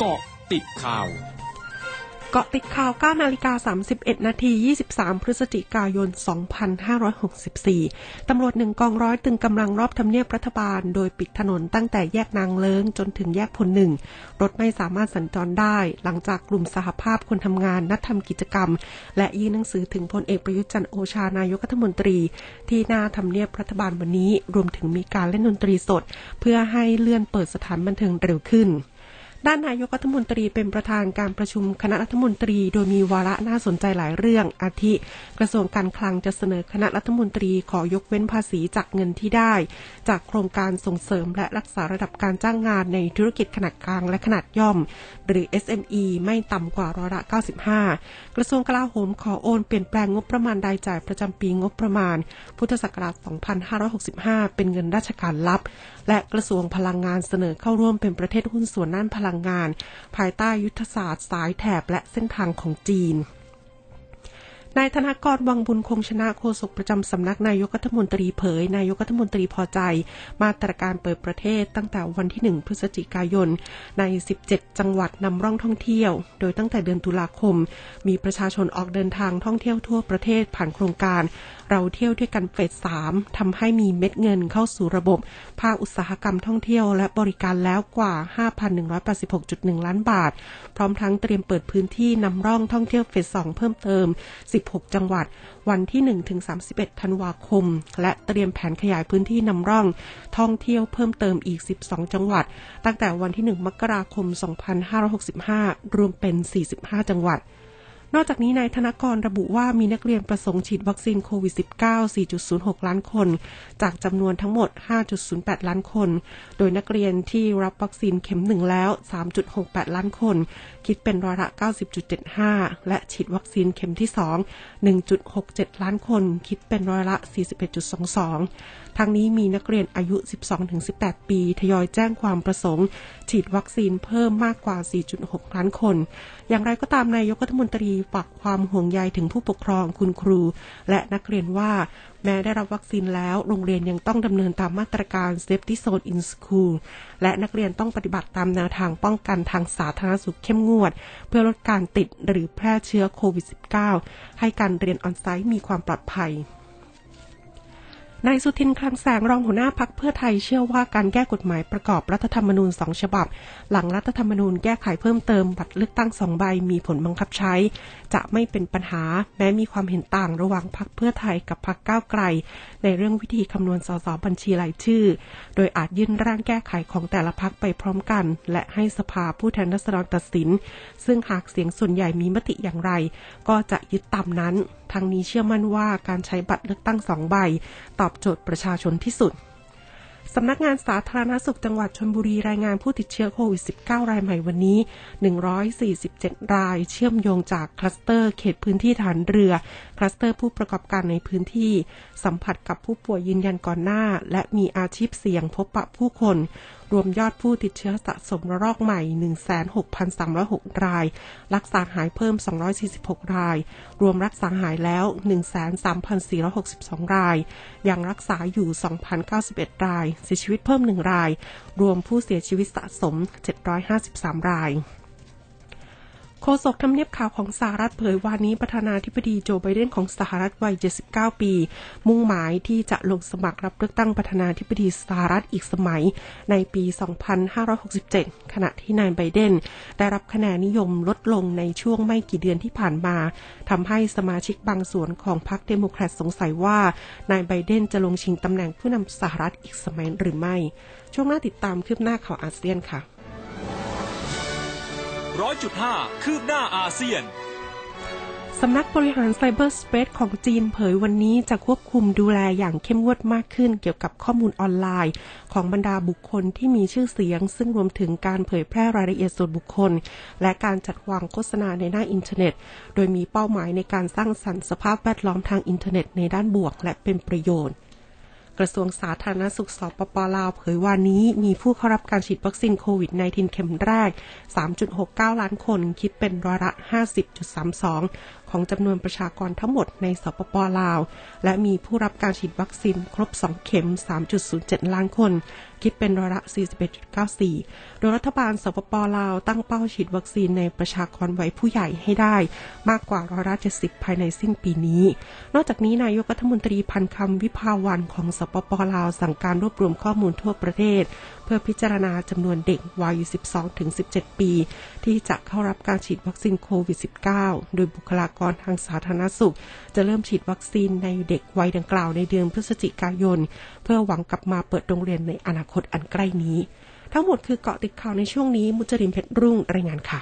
เกาะติดข่าว เกาะติดข่าว 9 นาฬิกา 31 นาที 23 พฤศจิกายน 2564 ตำรวจหนึ่งกองร้อยตึงกำลังรอบทำเนียบรัฐบาล โดยปิดถนนตั้งแต่แยกนางเลิงจนถึงแยกพลหนึ่ง รถไม่สามารถสัญจรได้ หลังจากกลุ่มสหภาพคนทำงานนัดทำกิจกรรม และยื่นหนังสือถึงพลเอกประยุทธ์จันโอชานายกรัฐมนตรี ที่หน้าทำเนียบรัฐบาลวันนี้ รวมถึงมีการเล่นดนตรีสด เพื่อให้เลื่อนเปิดสถานบันเทิงเร็วขึ้น ด้านนายกรัฐมนตรีเป็นประธานการประชุมคณะรัฐมนตรี โดยมีวาระน่าสนใจหลายเรื่อง อาทิ กระทรวงการคลังจะเสนอคณะรัฐมนตรีขอยกเว้นภาษีจากเงินที่ได้ จากโครงการส่งเสริมและรักษาระดับการจ้างงานในธุรกิจขนาดกลางและขนาดย่อม หรือ SME ไม่ต่ำกว่าร้อยละ 95 กระทรวงกลาโหมขอโอนเปลี่ยนแปลงงบประมาณรายจ่ายประจำปีงบประมาณ พุทธศักราช 2565 เป็นเงินราชการลับ และกระทรวงพลังงานเสนอเข้าร่วมเป็นประเทศหุ้นส่วนด้านพลังงาน ภายใต้ยุทธศาสตร์สายแถบและเส้นทางของจีน นายธนากรวังบุญคงชนะโฆษกประจำสำนักนายกรัฐมนตรีเผย นายกรัฐมนตรีพอใจ มาตรการเปิดประเทศตั้งแต่วันที่ 1 พฤศจิกายน ใน 17 จังหวัดนำร่องท่องเที่ยว โดยตั้งแต่เดือนตุลาคม มีประชาชนออกเดินทางท่องเที่ยวทั่วประเทศผ่านโครงการ เราเที่ยวด้วยกันเฟสสามทำให้มีเม็ดเงินเข้าสู่ระบบ ภาคอุตสาหกรรมท่องเที่ยว และบริการแล้วกว่า 5,186.1 ล้านบาท พร้อมทั้งเตรียมเปิดพื้นที่นำร่องท่องเที่ยวเฟสสองเพิ่มเติม16 จังหวัด วันที่ 1-31 ธันวาคม และเตรียมแผนขยายพื้นที่นำร่อง ท่องเที่ยวเพิ่มเติมอีก 12 จังหวัด ตั้งแต่วันที่ 1 มกราคม 2565 รวมเป็น 45 จังหวัด นอกจากนี้นายธนกรระบุว่ามีนักเรียนประสงค์ฉีดวัคซีนโควิด -19 4.06 ล้านคน จากจำนวนทั้งหมด 5.08 ล้านคน โดยนักเรียนที่รับวัคซีนเข็มหนึ่งแล้ว 3.68 ล้านคน คิดเป็นร้อยละ 90.75 และฉีดวัคซีนเข็มที่ 2 1.67 ล้านคน คิดเป็นร้อยละ 41.22 ทั้งนี้มีนักเรียนอายุ 12-18 ปีทยอยแจ้งความประสงค์ ฉีดวัคซีนเพิ่มมากกว่า 4.6 ล้านคน อย่างไรก็ตามนายกรัฐมนตรีฝากความห่วงใยถึงผู้ปกครองคุณครู และนักเรียนว่า แม้ได้รับวัคซีนแล้ว โรงเรียนยังต้องดำเนินตามมาตรการ Safety Zone in School และนักเรียนต้องปฏิบัติตามแนวทางป้องกันทางสาธารณสุขเข้มงวด เพื่อลดการติดหรือแพร่เชื้อโควิด -19 ให้การเรียนออนไซต์มีความปลอดภัย นายสุทินคลังแสงรองหัวหน้าพักเพื่อไทยเชื่อว่าการแก้กฎหมายประกอบรัฐธรรมนูญสองฉบับ หลังรัฐธรรมนูญแก้ไขเพิ่มเติมบัตรเลือกตั้งสองใบมีผลบังคับใช้ จะไม่เป็นปัญหาแม้มีความเห็นต่างระหว่างพักเพื่อไทยกับพักก้าวไกล ในเรื่องวิธีคำนวณสสบัญชีรายชื่อ โดยอาจยื่นร่างแก้ไขของแต่ละพักไปพร้อมกัน และให้สภาผู้แทนราษฎรตัดสิน ซึ่งหากเสียงส่วนใหญ่มีมติอย่างไร ก็จะยึดตามนั้นทางนี้เชื่อมั่นว่าการใช้บัตรเลือกตั้งสองใบ ตอบโจทย์ประชาชนที่สุดสำนักงานสาธารณสุขจังหวัดชลบุรีรายงานผู้ติดเชื้อโควิด -19 รายใหม่วันนี้ 147 ราย เชื่อมโยงจากคลัสเตอร์เขตพื้นที่ฐานเรือ คลัสเตอร์ผู้ประกอบการในพื้นที่ สัมผัสกับผู้ป่วยยืนยันก่อนหน้า และมีอาชีพเสี่ยงพบปะผู้คน รวมยอดผู้ติดเชื้อสะสมระลอกใหม่ 16,306 ราย รักษาหายเพิ่ม 246 ราย รวมรักษาหายแล้ว 13,462 ราย ยังรักษาอยู่ 2,091 ราย เสียชีวิตเพิ่ม 1 ราย รวมผู้เสียชีวิตสะสม 753 ราย โฆษกทำเนียบข่าวของสหรัฐเผยวันนี้ประธานาธิบดีโจไบเดนของสหรัฐวัย 79 ปี มุ่งหมายที่จะลงสมัครรับเลือกตั้งประธานาธิบดีสหรัฐอีกสมัยในปี 2567 ขณะที่นายไบเดนได้รับคะแนนนิยมลดลงในช่วงไม่กี่เดือนที่ผ่านมาทำให้สมาชิกบางส่วนของพรรคเดโมแครตสงสัยว่านายไบเดนจะลงชิงตำแหน่งผู้นำสหรัฐอีกสมัยหรือไม่ ช่วงหน้าติดตามคืบหน้าข่าวอาเซียนค่ะ ร้อยจุดห้าคืบหน้าอาเซียน สำนักบริหารไซเบอร์สเปซของจีนเผยวันนี้จะควบคุมดูแลอย่างเข้มงวดมากขึ้นเกี่ยวกับข้อมูลออนไลน์ ของบรรดาบุคคลที่มีชื่อเสียง ซึ่งรวมถึงการเผยแพร่รายละเอียดส่วนบุคคล และการจัดวางโฆษณาในหน้าอินเทอร์เน็ต โดยมีเป้าหมายในการสร้างสรรค์สภาพแวดล้อมทางอินเทอร์เน็ตในด้านบวกและเป็นประโยชน์ กระทรวงสาธารณสุขสปปลาวเผยว่านี้มีผู้เข้ารับการฉีดวัคซีนโควิด -19 เข็มแรก 3.69 ล้านคน คิดเป็นร้อยละ 50.32 ของจำนวนประชากรทั้งหมดในสปปลาว และมีผู้รับการฉีดวัคซีนครบ 2 เข็ม 3.07 ล้านคน คิดเป็นร้อยละ 41.94 โดยรัฐบาลสปปลาวตั้งเป้าฉีดวัคซีนในประชากรวัยผู้ใหญ่ให้ได้ มากกว่าร้อยละ 70 ภายในสิ้นปีนี้ นอกจากนี้นายกรัฐมนตรีพันคำวิพาวันของสปปลาวสั่งการรวบรวมข้อมูลทั่วประเทศ เพื่อพิจารณาจำนวนเด็กวัย 12-17 ปี ที่จะเข้ารับการฉีดวัคซีนโควิด -19 โดยบุคลากรทางสาธารณสุข จะเริ่มฉีดวัคซีนในเด็กวัยดังกล่าวในเดือนพฤศจิกายน เพื่อหวังกลับมาเปิดโรงเรียนในอนาคตอันใกล้นี้ ทั้งหมดคือเกาะติดข่าวในช่วงนี้มุจริมเพชรรุ่งรายงานค่ะ